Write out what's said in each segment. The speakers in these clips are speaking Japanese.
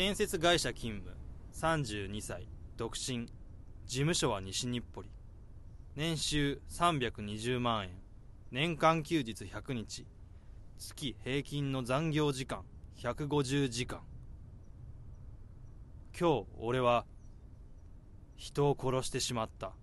建設会社勤務。32歳。独身。事務所は西日暮里。年収320万円。年間休日100日。月平均の残業時間。150時間。今日俺は人を殺してしまった。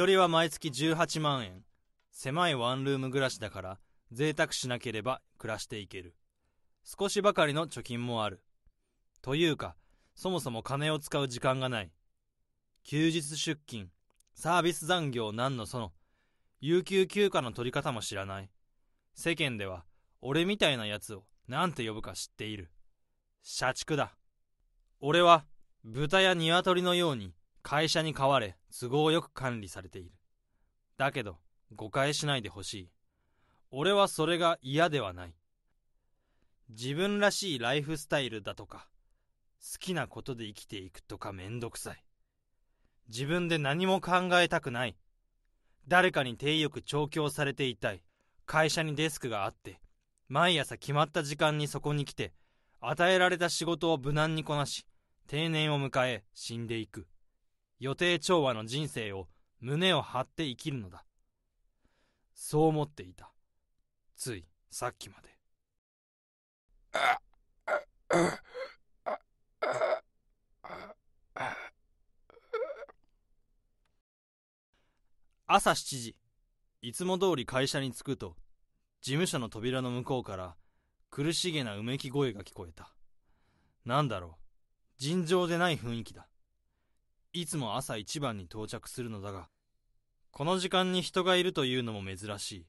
取りは毎月18万円。狭いワンルーム暮らしだから贅沢しなければ暮らしていける。少しばかりの貯金もある。というかそもそも金を使う時間がない。休日出勤。サービス残業なんのその。有給休暇の取り方も知らない。世間では俺みたいなやつを何て呼ぶか知っている。社畜だ。俺は豚や鶏のように会社に飼われ都合よく管理されている。だけど誤解しないでほしい。俺はそれが嫌ではない。自分らしいライフスタイルだとか好きなことで生きていくとかめんどくさい。自分で何も考えたくない。誰かに手よく調教されていたい。会社にデスクがあって毎朝決まった時間にそこに来て与えられた仕事を無難にこなし定年を迎え死んでいく。予定調和の人生を胸を張って生きるのだ。そう思っていた。ついさっきまで。朝7時。いつも通り会社に着くと事務所の扉の向こうから苦しげなうめき声が聞こえた。なんだろう。尋常でない雰囲気だ。いつも朝一番に到着するのだがこの時間に人がいるというのも珍しい。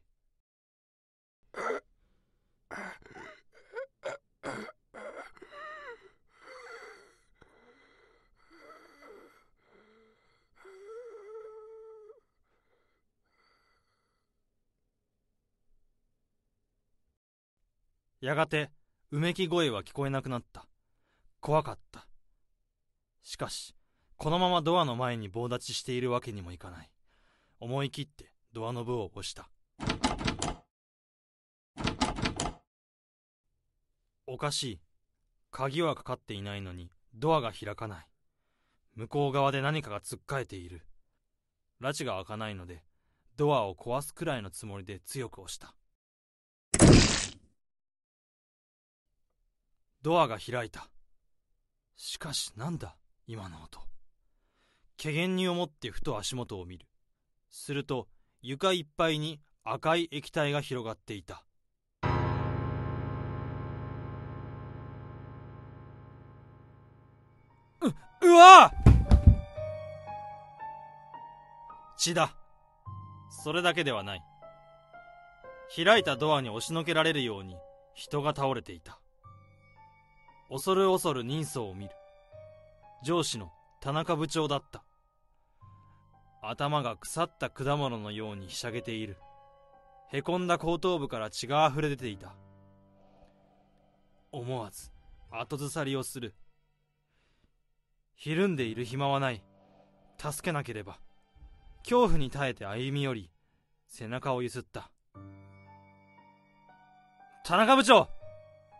やがてうめき声は聞こえなくなった。怖かった。しかしこのままドアの前に棒立ちしているわけにもいかない。思い切ってドアノブを押した。おかしい。鍵はかかっていないのにドアが開かない。向こう側で何かがつっかえている。拉致が開かないのでドアを壊すくらいのつもりで強く押した。ドアが開いた。しかしなんだ今の音。怪げに思ってふと足元を見る。すると床いっぱいに赤い液体が広がっていた。ううわ血だ。それだけではない。開いたドアに押しのけられるように人が倒れていた。恐る恐る人相を見る。上司の田中部長だった。頭が腐った果物のようにひしゃげている。へこんだ後頭部から血があふれ出ていた。思わず後ずさりをする。ひるんでいる暇はない。助けなければ。恐怖に耐えて歩み寄り背中をゆすった。田中部長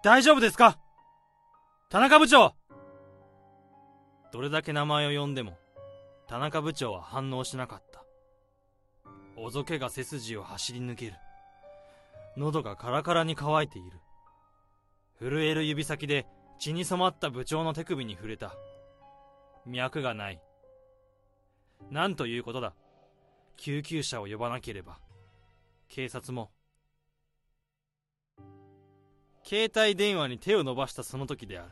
大丈夫ですか？田中部長どれだけ名前を呼んでも田中部長は反応しなかった。おぞけが背筋を走り抜ける。喉がカラカラに乾いている。震える指先で血に染まった部長の手首に触れた。脈がない。なんということだ。救急車を呼ばなければ。警察も。携帯電話に手を伸ばしたその時である。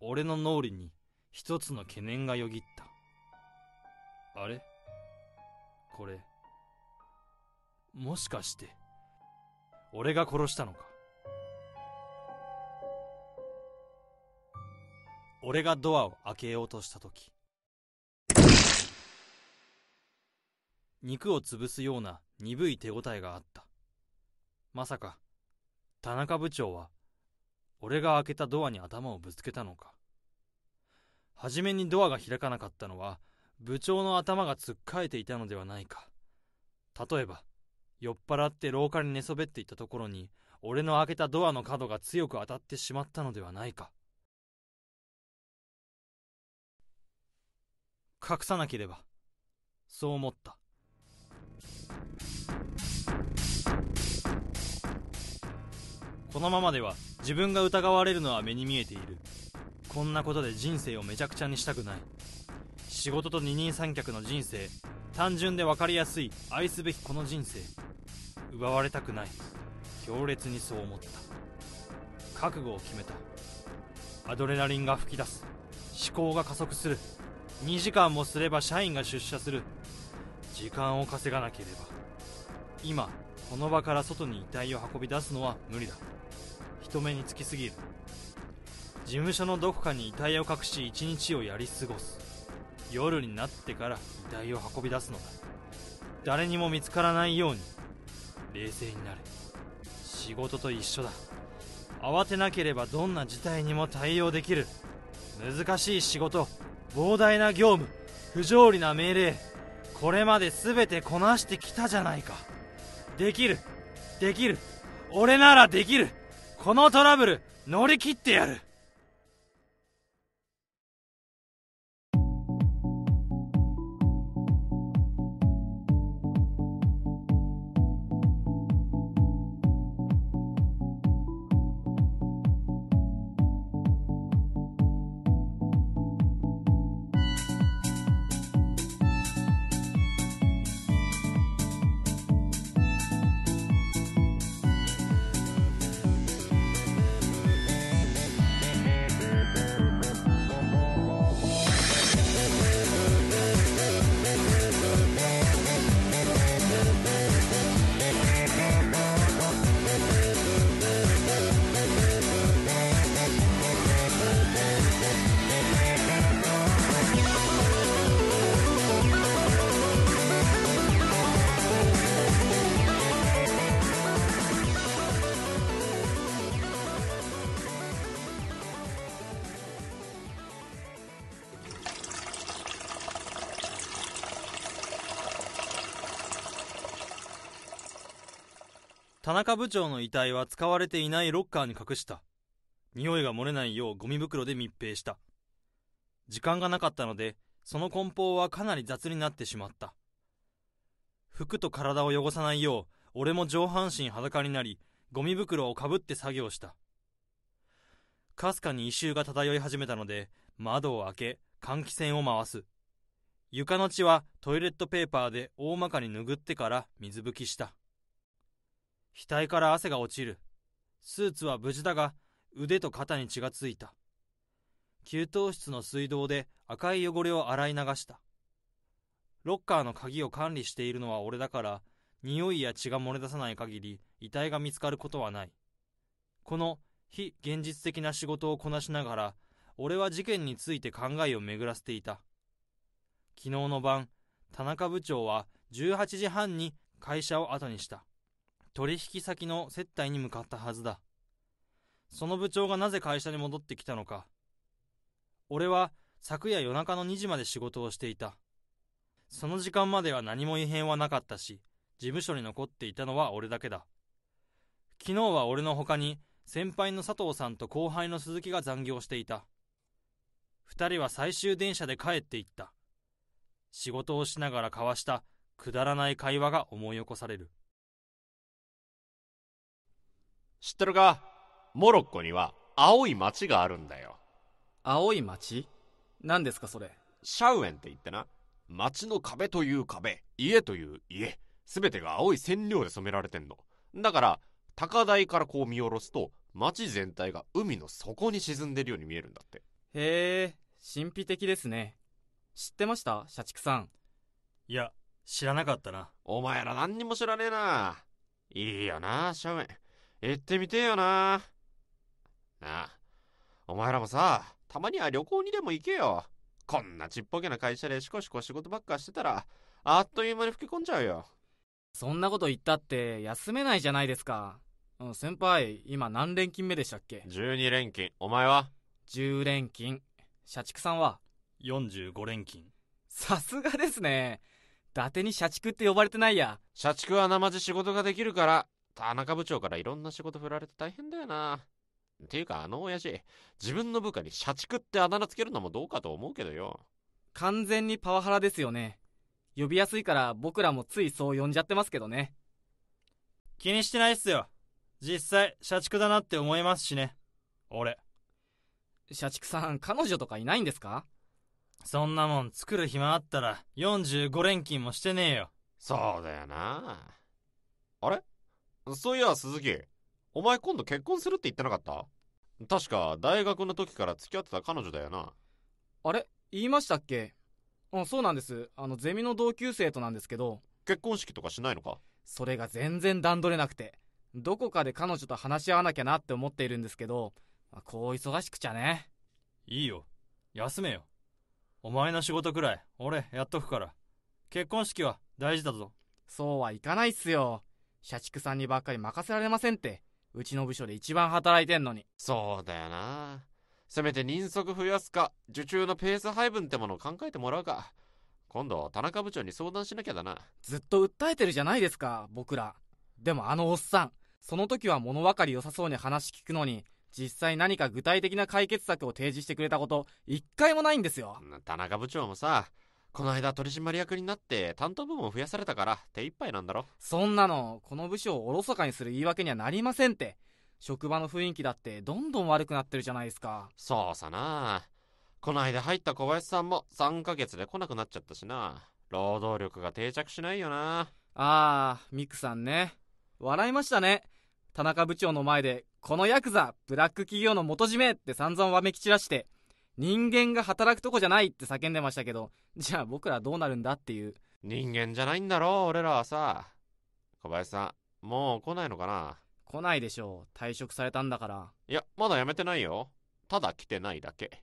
俺の脳裏に一つの懸念がよぎった。あれ？これ。もしかして俺が殺したのか？俺がドアを開けようとした時。肉を潰すような鈍い手応えがあった。まさか田中部長は俺が開けたドアに頭をぶつけたのか。初めにドアが開かなかったのは部長の頭がつっかえていたのではないか。例えば酔っ払って廊下に寝そべっていたところに俺の開けたドアの角が強く当たってしまったのではないか。隠さなければそう思った。このままでは自分が疑われるのは目に見えている。こんなことで人生をめちゃくちゃにしたくない。仕事と二人三脚の人生。単純で分かりやすい。愛すべきこの人生。奪われたくない。強烈にそう思った。覚悟を決めた。アドレナリンが噴き出す。思考が加速する。2時間もすれば社員が出社する。時間を稼がなければ。今この場から外に遺体を運び出すのは無理だ。人目につきすぎる。事務所のどこかに遺体を隠し一日をやり過ごす。夜になってから遺体を運び出すのだ。誰にも見つからないように冷静になれ。仕事と一緒だ。慌てなければどんな事態にも対応できる。難しい仕事。膨大な業務。不条理な命令。これまで全てこなしてきたじゃないか。できる。できる。俺ならできる。このトラブル乗り切ってやる。田中部長の遺体は使われていないロッカーに隠した。匂いが漏れないようゴミ袋で密閉した。時間がなかったのでその梱包はかなり雑になってしまった。服と体を汚さないよう俺も上半身裸になりゴミ袋をかぶって作業した。かすかに異臭が漂い始めたので窓を開け換気扇を回す。床の血はトイレットペーパーで大まかに拭ってから水拭きした。額から汗が落ちる。スーツは無事だが腕と肩に血がついた。給湯室の水道で赤い汚れを洗い流した。ロッカーの鍵を管理しているのは俺だから匂いや血が漏れ出さない限り遺体が見つかることはない。この非現実的な仕事をこなしながら俺は事件について考えを巡らせていた。昨日の晩田中部長は18時半に会社を後にした。取引先の接待に向かったはずだ。その部長がなぜ会社に戻ってきたのか。俺は昨夜夜中の2時まで仕事をしていた。その時間までは何も異変はなかったし事務所に残っていたのは俺だけだ。昨日は俺の他に先輩の佐藤さんと後輩の鈴木が残業していた。二人は最終電車で帰っていった。仕事をしながら交わしたくだらない会話が思い起こされる。知ってるか？モロッコには青い町があるんだよ。青い町何ですかそれ？シャウエンって言ってな、町の壁という壁、家という家、すべてが青い染料で染められてんの。だから、高台からこう見下ろすと、町全体が海の底に沈んでるように見えるんだって。へえ、神秘的ですね。知ってました？社畜さん。いや、知らなかったな。お前ら何にも知らねえな。いいよな、シャウエン。行ってみてえよな。なあ、お前らもさ、たまには旅行にでも行けよ。こんなちっぽけな会社でしこしこ仕事ばっかしてたら、あっという間に吹き込んじゃうよ。そんなこと言ったって休めないじゃないですか。うん先輩、今何連勤目でしたっけ？12連勤。お前は ?10 連勤。社畜さんは？45連勤。さすがですね。伊達に社畜って呼ばれてないや。社畜は生地仕事ができるから、田中部長からいろんな仕事振られて大変だよな。っていうかあの親父、自分の部下に社畜ってあだ名つけるのもどうかと思うけどよ。完全にパワハラですよね。呼びやすいから僕らもついそう呼んじゃってますけどね。気にしてないっすよ。実際、社畜だなって思いますしね。俺。社畜さん、彼女とかいないんですか？そんなもん作る暇あったら45連勤もしてねえよ。そうだよな。あれ？そういや、鈴木。お前今度結婚するって言ってなかった？確か大学の時から付き合ってた彼女だよな。あれ？言いましたっけ？うん、そうなんです。あの、ゼミの同級生となんですけど、結婚式とかしないのか？それが全然段取れなくて、どこかで彼女と話し合わなきゃなって思っているんですけど、まあこう忙しくちゃね。いいよ。休めよ。お前の仕事くらい、俺やっとくから。結婚式は大事だぞ。そうはいかないっすよ。社畜さんにばっかり任せられませんって。うちの部署で一番働いてんのに。そうだよな。せめて人足増やすか、受注のペース配分ってものを考えてもらうか。今度、田中部長に相談しなきゃだな。ずっと訴えてるじゃないですか、僕ら。でもあのおっさん、その時は物分かり良さそうに話聞くのに、実際何か具体的な解決策を提示してくれたこと、一回もないんですよ。田中部長もさ、この間取締役になって担当部門増やされたから手一杯なんだろ。そんなの、この部署をおろそかにする言い訳にはなりませんって。職場の雰囲気だってどんどん悪くなってるじゃないですか。そうさな。この間入った小林さんも3ヶ月で来なくなっちゃったしな。労働力が定着しないよな。あー、ミクさんね。笑いましたね。田中部長の前で、このヤクザ、ブラック企業の元締めって散々わめき散らして、人間が働くとこじゃないって叫んでましたけど、じゃあ僕らどうなるんだっていう。人間じゃないんだろ、俺らはさ。小林さん、もう来ないのかな？来ないでしょう。退職されたんだから。いや、まだ辞めてないよ。ただ来てないだけ。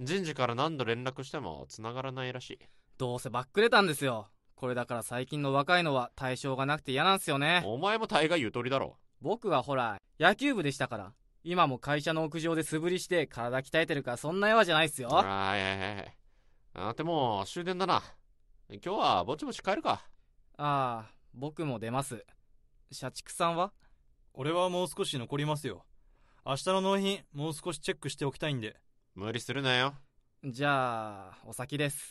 人事から何度連絡しても繋がらないらしい。どうせバックれたんですよ。これだから最近の若いのは対象がなくて嫌なんすよね。お前も大概ゆとりだろ。僕はほら、野球部でしたから。今も会社の屋上で素振りして体鍛えてるからそんな弱じゃないっすよ。ああ、いやいやいや。あってもう終電だな。今日はぼちぼち帰るか。ああ、僕も出ます。社畜さんは？俺はもう少し残りますよ。明日の納品、もう少しチェックしておきたいんで。無理するなよ。じゃあ、お先です。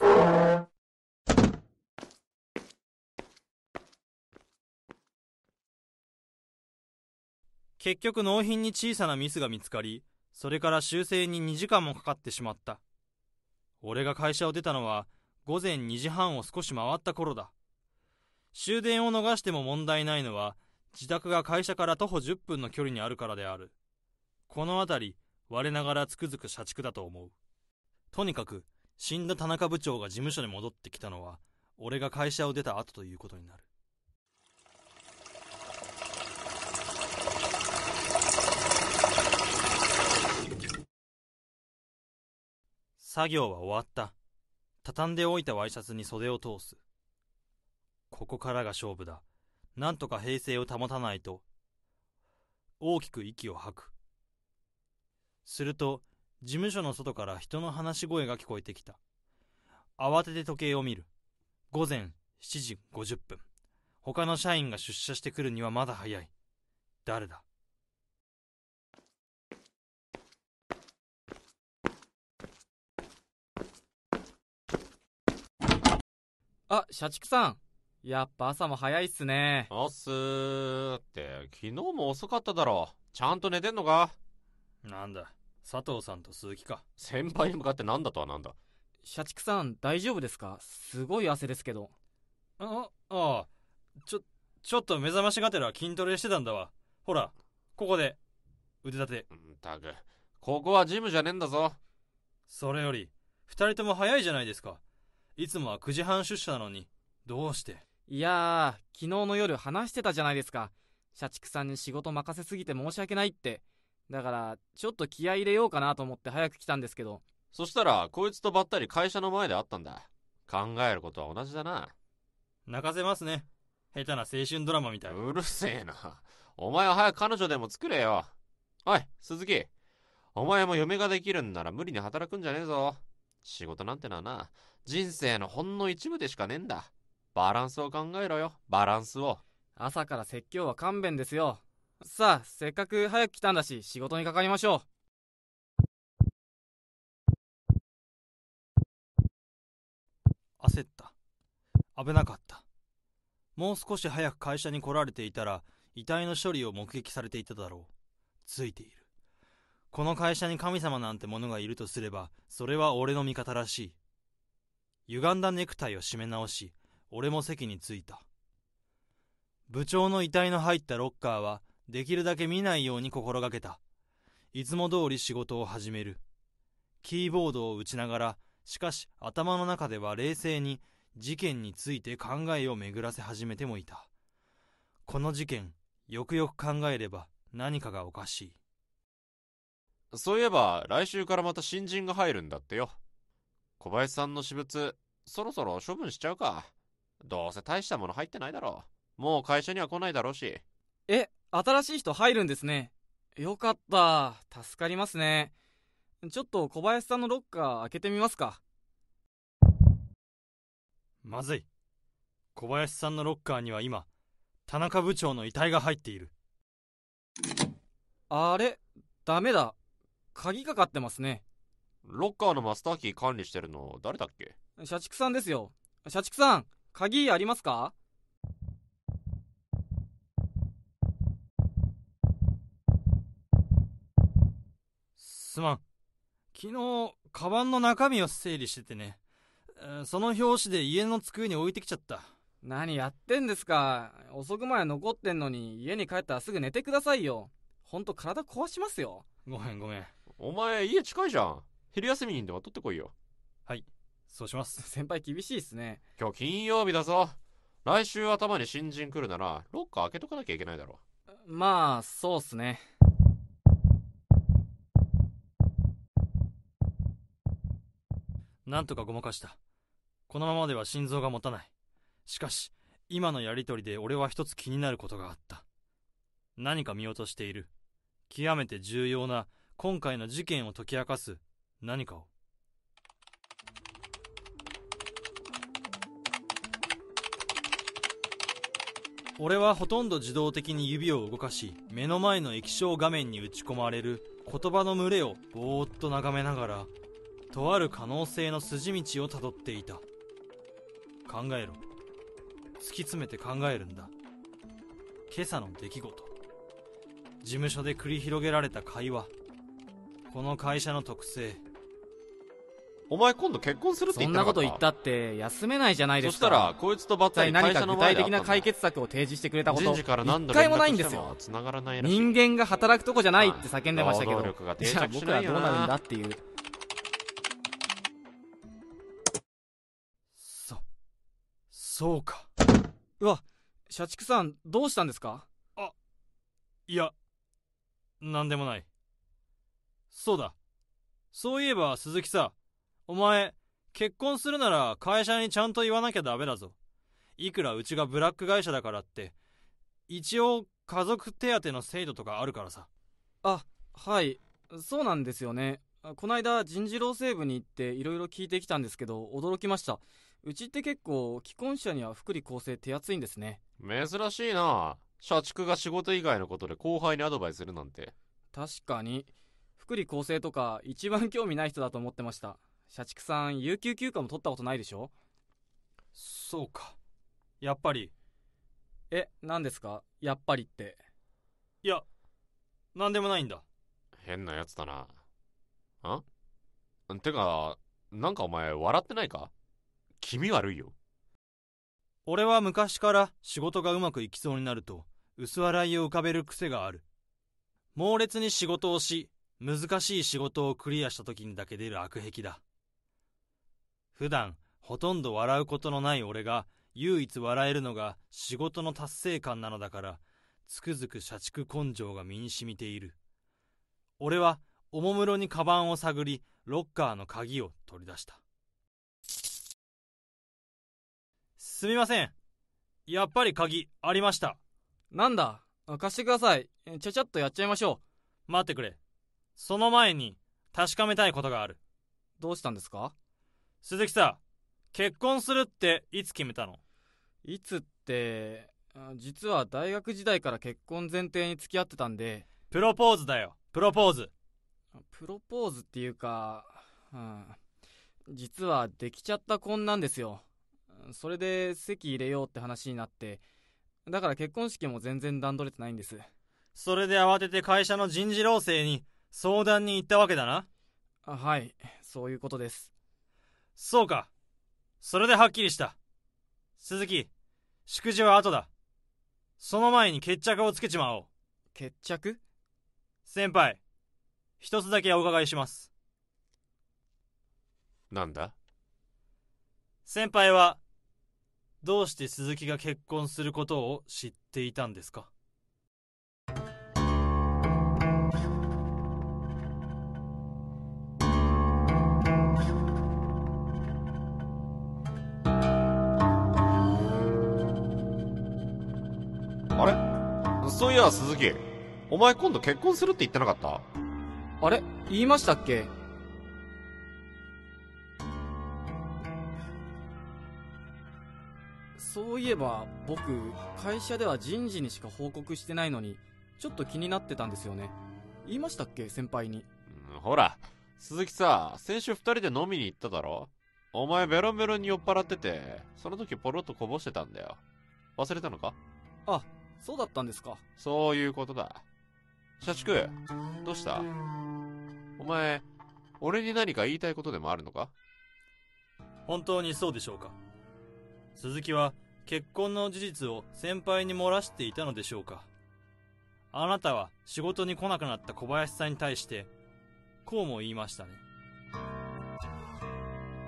結局納品に小さなミスが見つかり、それから修正に2時間もかかってしまった。俺が会社を出たのは午前2時半を少し回った頃だ。終電を逃しても問題ないのは、自宅が会社から徒歩10分の距離にあるからである。この辺り、我ながらつくづく社畜だと思う。とにかく、死んだ田中部長が事務所に戻ってきたのは、俺が会社を出た後ということになる。作業は終わった。畳んでおいたワイシャツに袖を通す。ここからが勝負だ。なんとか平静を保たないと。大きく息を吐く。すると、事務所の外から人の話し声が聞こえてきた。慌てて時計を見る。午前7時50分。他の社員が出社してくるにはまだ早い。誰だ？あ、社畜さん。やっぱ朝も早いっすね。おっすーって、昨日も遅かっただろ。ちゃんと寝てんのか？なんだ。佐藤さんと鈴木か。先輩に向かってなんだとはなんだ？社畜さん大丈夫ですか？すごい汗ですけど。あああ。ちょちょっと目覚ましがてら筋トレしてたんだわ。ほらここで。腕立て。んたく。ここはジムじゃねえんだぞ。それより二人とも早いじゃないですかいつもは9時半出社なのにどうして？いやー昨日の夜話してたじゃないですか。社畜さんに仕事任せすぎて申し訳ないって。だからちょっと気合い入れようかなと思って早く来たんですけど。そしたらこいつとばったり会社の前で会ったんだ。考えることは同じだな。泣かせますね。下手な青春ドラマみたい。うるせえな。お前は早く彼女でも作れよ。おい鈴木。お前も嫁ができるんなら無理に働くんじゃねえぞ仕事なんてのはな人生のほんの一部でしかねえんだ。バランスを考えろよ。バランスを。朝から説教は勘弁ですよ。さあせっかく早く来たんだし仕事にかかりましょ焦った。危なかった。もう少し早く会社に来られていたら遺体の処理を目撃されていただろう。ついているこの会社に神様なんてものがいるとすればそれは俺の味方らしい。歪んだネクタイを締め直し俺も席に着いた。部長の遺体の入ったロッカーはできるだけ見ないように心がけた。いつも通り仕事を始める。キーボードを打ちながらしかし頭の中では冷静に事件について考えを巡らせ始めてもいた。この事件よくよく考えれば何かがおかしい。そういえば来週からまた新人が入るんだってよ。小林さんの私物そろそろ処分しちゃうか。どうせ大したもの入ってないだろう。もう会社には来ないだろうし。うえ新しい人入るんですね。よかった。助かりますね。ちょっと小林さんのロッカー開けてみますか。まずい。小林さんのロッカーには今田中部長の遺体が入っている。あれダメだ鍵かかってますね。ロッカーのマスターキー管理してるの誰だっけ？社畜さんですよ。社畜さん鍵ありますか？すまん。昨日カバンの中身を整理しててね。えーその拍子で家の机に置いてきちゃった。何やってんですか？遅くまで残ってんのに家に帰ったらすぐ寝てくださいよ。ほんと体壊しますよ。ごめんごめんお前家近いじゃん。昼休みにでも取ってこいよ。そうします。先輩厳しいっすね。今日金曜日だぞ。来週頭に新人来るならロッカー開けとかなきゃいけないだろ。まあそうっすね。なんとかごまかした。このままでは心臓が持たない。しかし今のやりとりで俺は一つ気になることがあった。何か見落としている。極めて重要な今回の事件を解き明かす何かを。俺はほとんど自動的に指を動かし目の前の液晶画面に打ち込まれる言葉の群れをぼーっと眺めながらとある可能性の筋道をたどっていた。考えろ。突き詰めて考えるんだ。今朝の出来事。事務所で繰り広げられた会話。この会社の特性。お前今度結婚するってそん言ってなか？ったなこと言ったって休めないじゃないでそすか。したらこいつとばったり一体何か会社の具体的な前で会ったんだ解決策を提示してくれたこと。一回もないんですよ。しても繋がらないらしい。人間が働くとこじゃないって叫んでましたけ労ど働力が定じゃあ僕らどうなるんだっていう。そそうか。うわ社畜さんどうしたんですか？いやなんでもないそうだ。そういえば鈴木さお前結婚するなら会社にちゃんと言わなきゃダメだぞ。いくらうちがブラック会社だからって一応家族手当の制度とかあるからさ。はい。そうなんですよね。こないだ人事労政部に行っていろいろ聞いてきたんですけど驚きました。うちって結構既婚者には福利厚生手厚いんですね。珍しいな。社畜が仕事以外のことで後輩にアドバイスするなんて。確かに福利厚生とか一番興味ない人だと思ってました。社畜さん有給休暇も取ったことないでしょ？そうか。やっぱり。え何ですか？やっぱりって。いやなんでもないんだ。変なやつだな。んてか、なんかお前笑ってないか？気味悪いよ。俺は昔から仕事がうまくいきそうになると薄笑いを浮かべる癖がある。猛烈に仕事をし難しい仕事をクリアした時にだけ出る悪癖だ。普段ほとんど笑うことのない俺が唯一笑えるのが仕事の達成感なのだからつくづく社畜根性が身に染みている。俺はおもむろにカバンを探りロッカーの鍵を取り出した。すみません。やっぱり鍵ありました。なんだ？あ貸してください。えちゃちゃっとやっちゃいましょ待ってくれその前に確かめたいことがあるう。どうしたんですか？鈴木さ結婚するっていつ決めたの？いつって、あ実は大学時代から結婚前提に付き合ってたんで、プロポーズだよプロポーズプロポーズっていうか、うん、実はできちゃった婚なんですよ。それで籍入れようって話になって、だから結婚式も全然段取れてないんです。それで慌てて会社の人事労政に相談に行ったわけだな。あはい、そういうことです。そうか。それではっきりした。鈴木祝辞は後だ。その前に決着をつけちまおう。決着？先輩一つだけお伺いします。なんだ？先輩はどうして鈴木が結婚することを知っていたんですか？そういや、鈴木。お前今度結婚するって言ってなかった？あれ？言いましたっけ？そういえば僕会社では人事にしか報告してないのにちょっと気になってたんですよね。言いましたっけ？先輩に。うんほら、鈴木さ、先週二人で飲みに行っただろ？お前ベロンベロンに酔っ払ってて、その時ポロッとこぼしてたんだよ。忘れたのか？あそうだったんですか？そういうことだ。社畜、どうした？お前、俺に何か言いたいことでもあるのか？本当にそうでしょうか？鈴木は結婚の事実を先輩に漏らしていたのでしょうか？あなたは仕事に来なくなった小林さんに対してこうも言いましたね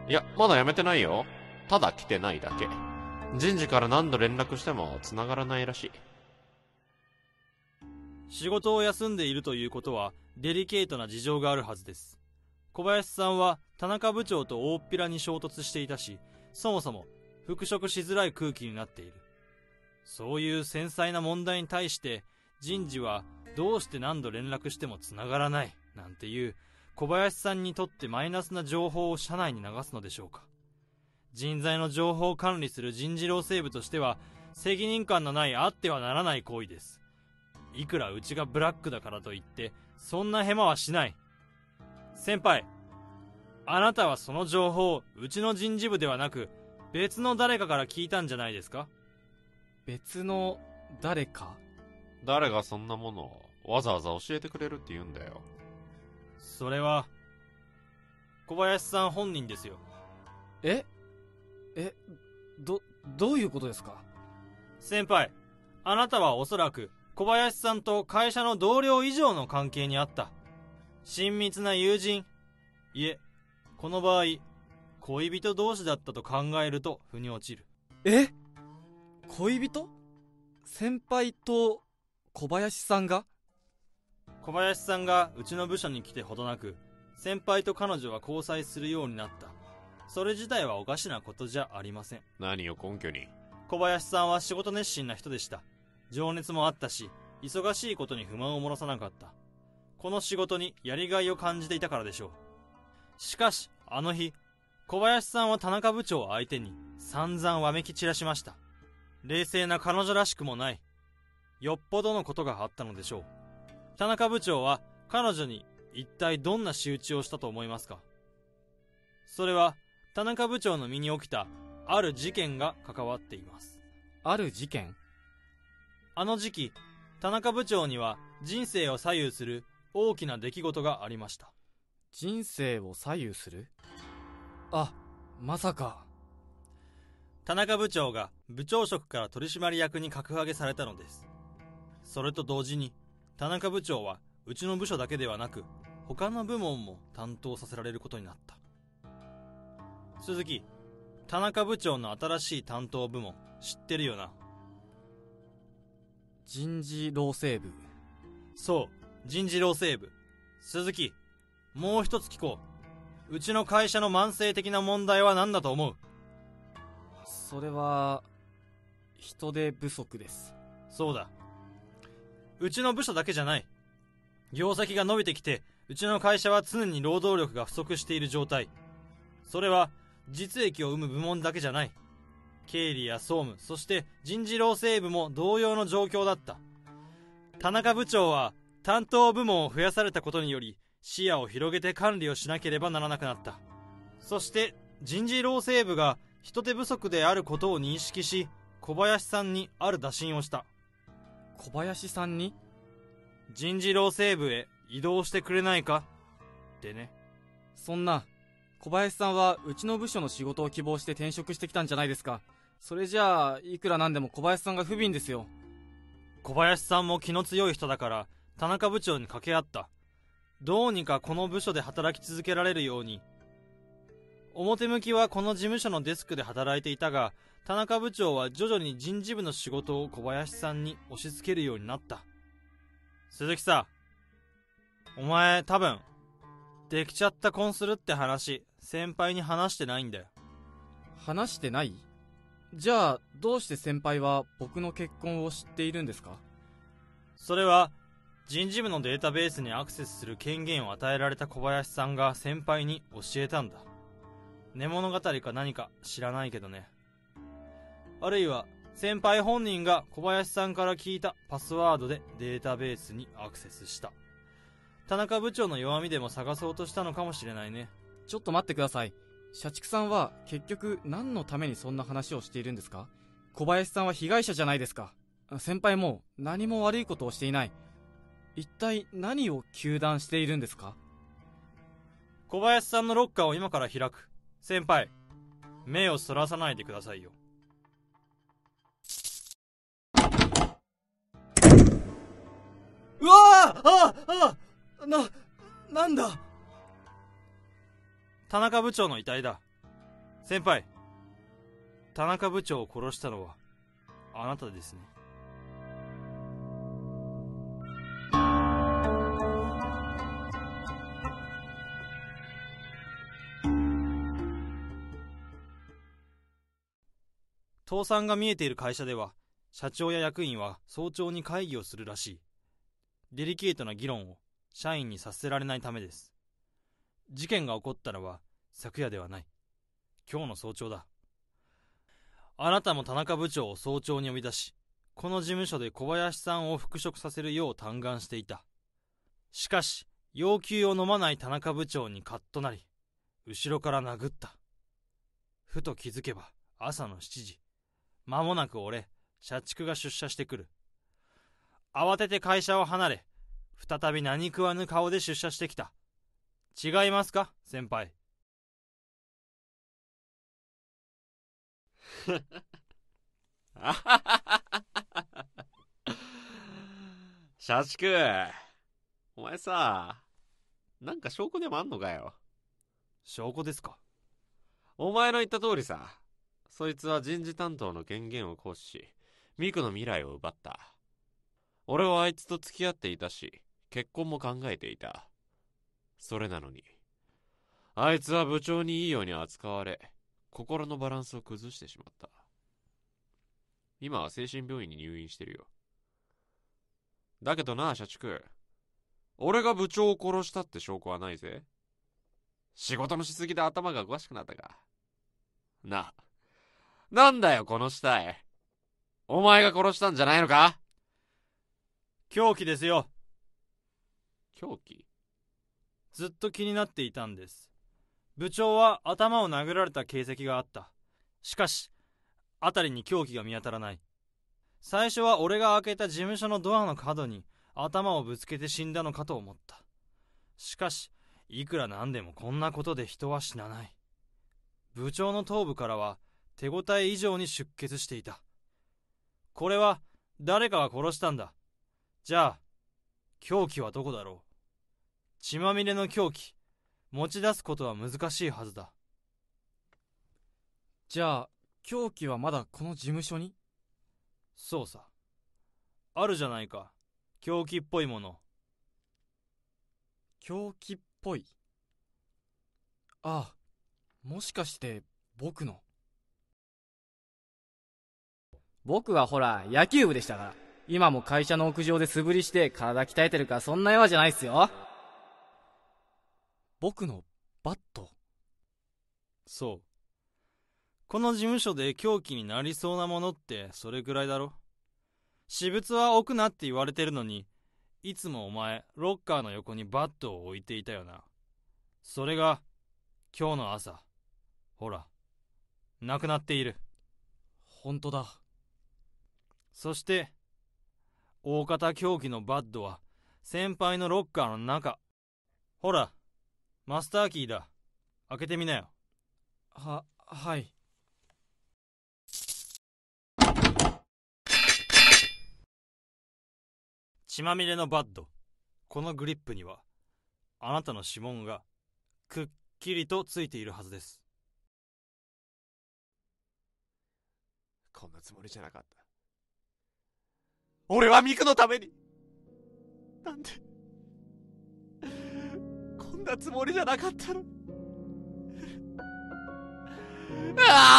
いや、まだ辞めてないよ。ただ来てないだけ。人事から何度連絡しても繋がらないらしい。仕事を休んでいるということはデリケートな事情があるはずです。小林さんは田中部長と大っぴらに衝突していたしそもそも復職しづらい空気になっている。そういう繊細な問題に対して人事はどうして何度連絡しても繋がらないなんていう小林さんにとってマイナスな情報を社内に流すのでしょうか。人材の情報を管理する人事労政部としては責任感のないあってはならない行為です。いくらうちがブラックだからといってそんなヘマはしない。先輩あなたはその情報をうちの人事部ではなく別の誰かから聞いたんじゃないですか？別の誰か？誰がそんなものをわざわざ教えてくれるって言うんだよ。それは小林さん本人ですよ。え？え？どどういうことですか？先輩あなたはおそらく小林さんと会社の同僚以上の関係にあった。親密な友人。いえこの場合恋人同士だったと考えると腑に落ちる。え？恋人？先輩と小林さんが？小林さんがうちの部署に来てほどなく先輩と彼女は交際するようになった。それ自体はおかしなことじゃありません。何を根拠に。小林さんは仕事熱心な人でした情熱もあったし忙しいことに不満を漏らさなかった。この仕事にやりがいを感じていたからでしょう。しかしあの日小林さんは田中部長を相手に散々わめき散らしました。冷静な彼女らしくもない。よっぽどのことがあったのでしょう。田中部長は彼女に一体どんな仕打ちをしたと思いますか？それは田中部長の身に起きたある事件が関わっています。ある事件？あの時期田中部長には人生を左右する大きな出来事がありました。人生を左右する？あまさか。田中部長が部長職から取締役に格上げされたのです。それと同時に田中部長はうちの部署だけではなく他の部門も担当させられることになった。鈴木田中部長の新しい担当部門知ってるよな？人事労政部。そう人事労政部。鈴木もう一つ聞こう。うちの会社の慢性的な問題は何だと思う？それは人手不足です。そうだ。うちの部署だけじゃない。業績が伸びてきてうちの会社は常に労働力が不足している状態。それは実益を生む部門だけじゃない経理や総務そして人事労政部も同様の状況だった。田中部長は担当部門を増やされたことにより視野を広げて管理をしなければならなくなった。そして人事労政部が人手不足であることを認識し小林さんにある打診をした。小林さんに？人事労政部へ移動してくれないか？ってね。そんな小林さんはうちの部署の仕事を希望して転職してきたんじゃないですかそれじゃあいくらなんでも小林さんが不憫ですよ。小林さんも気の強い人だから田中部長に掛け合った。どうにかこの部署で働き続けられるように。表向きはこの事務所のデスクで働いていたが田中部長は徐々に人事部の仕事を小林さんに押し付けるようになった。鈴木さお前多分できちゃった婚するって話先輩に話してないんだよ。話してない？じゃあどうして先輩は僕の結婚を知っているんですか？それは人事部のデータベースにアクセスする権限を与えられた小林さんが先輩に教えたんだ。寝物語か何か知らないけどね。あるいは先輩本人が小林さんから聞いたパスワードでデータベースにアクセスした。田中部長の弱みでも探そうとしたのかもしれないね。ちょっと待ってください社畜さんは結局何のためにそんな話をしているんですか？小林さんは被害者じゃないですか。先輩も何も悪いことをしていない。一体何を糾弾しているんですか？小林さんのロッカーを今から開く。先輩目をそらさないでくださいよ。うわー！ああな、なんだ？田中部長の遺体だ。先輩田中部長を殺したのはあなたですね。倒産が見えている会社では社長や役員は早朝に会議をするらしい。デリケートな議論を社員にさせられないためです。事件が起こったのは昨夜ではない。今日の早朝だ。あなたも田中部長を早朝に呼び出しこの事務所で小林さんを復職させるよう嘆願していた。しかし要求を飲まない田中部長にカッとなり後ろから殴った。ふと気づけば朝の7時。間もなく俺社畜が出社してくる。慌てて会社を離れ再び何食わぬ顔で出社してきた。違いますか先輩？社畜お前さなんか証拠でもあんのかよ？証拠ですか？お前の言った通りさそいつは人事担当の権限を行使しミクの未来を奪った。俺はあいつと付き合っていたし結婚も考えていたそれなのに。あいつは部長にいいように扱われ心のバランスを崩してしまった。今は精神病院に入院してるよ。だけどな社畜。俺が部長を殺したって証拠はないぜ。仕事のしすぎで頭がおかしくなったか。ななんだよこの死体。お前が殺したんじゃないのか？凶器ですよ。狂気？ずっと気になっていたんです。部長は頭を殴られた形跡があった。しかし辺りに凶器が見当たらない。最初は俺が開けた事務所のドアの角に頭をぶつけて死んだのかと思った。しかしいくらなんでもこんなことで人は死なない。部長の頭部からは手応え以上に出血していた。これは誰かが殺したんだ。じゃあ凶器はどこだろう？血まみれの凶器持ち出すことは難しいはずだ。じゃあ凶器はまだこの事務所に？そうさ。あるじゃないか。凶器っぽいもの。凶器っぽい？ああもしかして僕の？僕はほら野球部でしたから。今も会社の屋上で素振りして体鍛えてるからそんな弱じゃないっすよ僕のバット。そう。この事務所で凶器になりそうなものってそれぐらいだろ？私物は置くなって言われてるのにいつもお前ロッカーの横にバットを置いていたよな。それが今日の朝ほらなくなっている。本当だ。そして大型凶器のバットは先輩のロッカーの中。ほらマスターキーだ。開けてみなよ。ははい。血まみれのバッド。このグリップにはあなたの指紋がくっきりとついているはずです。こんなつもりじゃなかった。俺はミクのために。なんでこんなつもりじゃなかったの。あ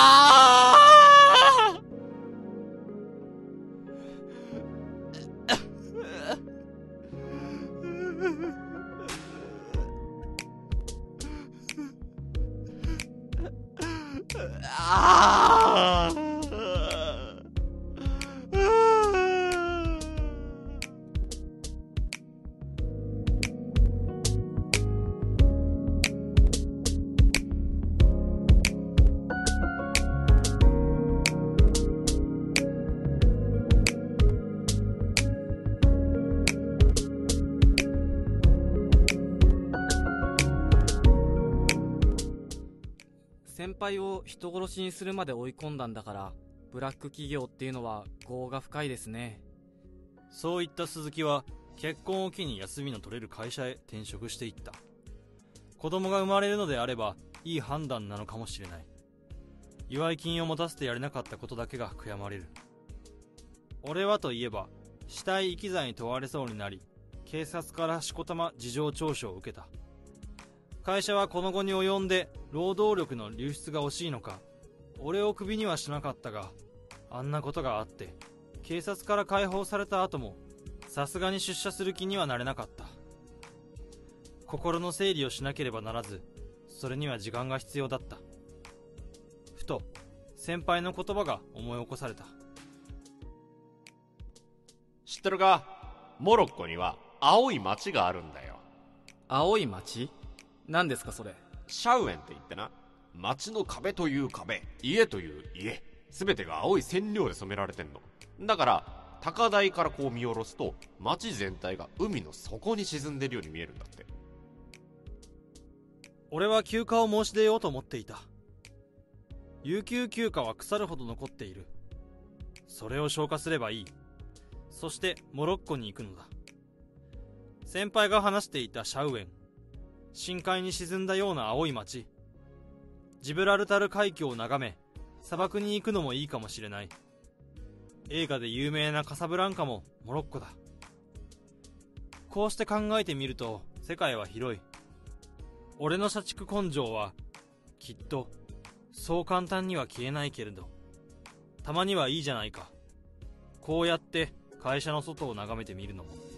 輩を人殺しにするまで追い込んだんだからブラック企業っていうのは業が深いですね。そういった鈴木は結婚を機に休みの取れる会社へ転職していった。子供が生まれるのであればいい判断なのかもしれない。祝い金を持たせてやれなかったことだけが悔やまれる。俺はといえば死体遺棄罪に問われそうになり警察からしこたま事情聴取を受けた。会社はこの後に及んで労働力の流出が惜しいのか俺をクビにはしなかったがあんなことがあって警察から解放された後もさすがに出社する気にはなれなかった。心の整理をしなければならずそれには時間が必要だった。ふと先輩の言葉が思い起こされた。知ってるか？モロッコには青い町があるんだよ。青い町何ですかそれ？シャウエンって言ってな。町の壁という壁家という家。全てが青い染料で染められてんの。だから高台からこう見下ろすと町全体が海の底に沈んでるように見えるんだって。俺は休暇を申し出ようと思っていた。有給休暇は腐るほど残っている。それを消化すればいい。そしてモロッコに行くのだ。先輩が話していたシャウエン深海に沈んだような青い町ジブラルタル海峡を眺め砂漠に行くのもいいかもしれない。映画で有名なカサブランカもモロッコだ。こうして考えてみると世界は広い。俺の社畜根性はきっとそう簡単には消えないけれどたまにはいいじゃないか。こうやって会社の外を眺めてみるのも。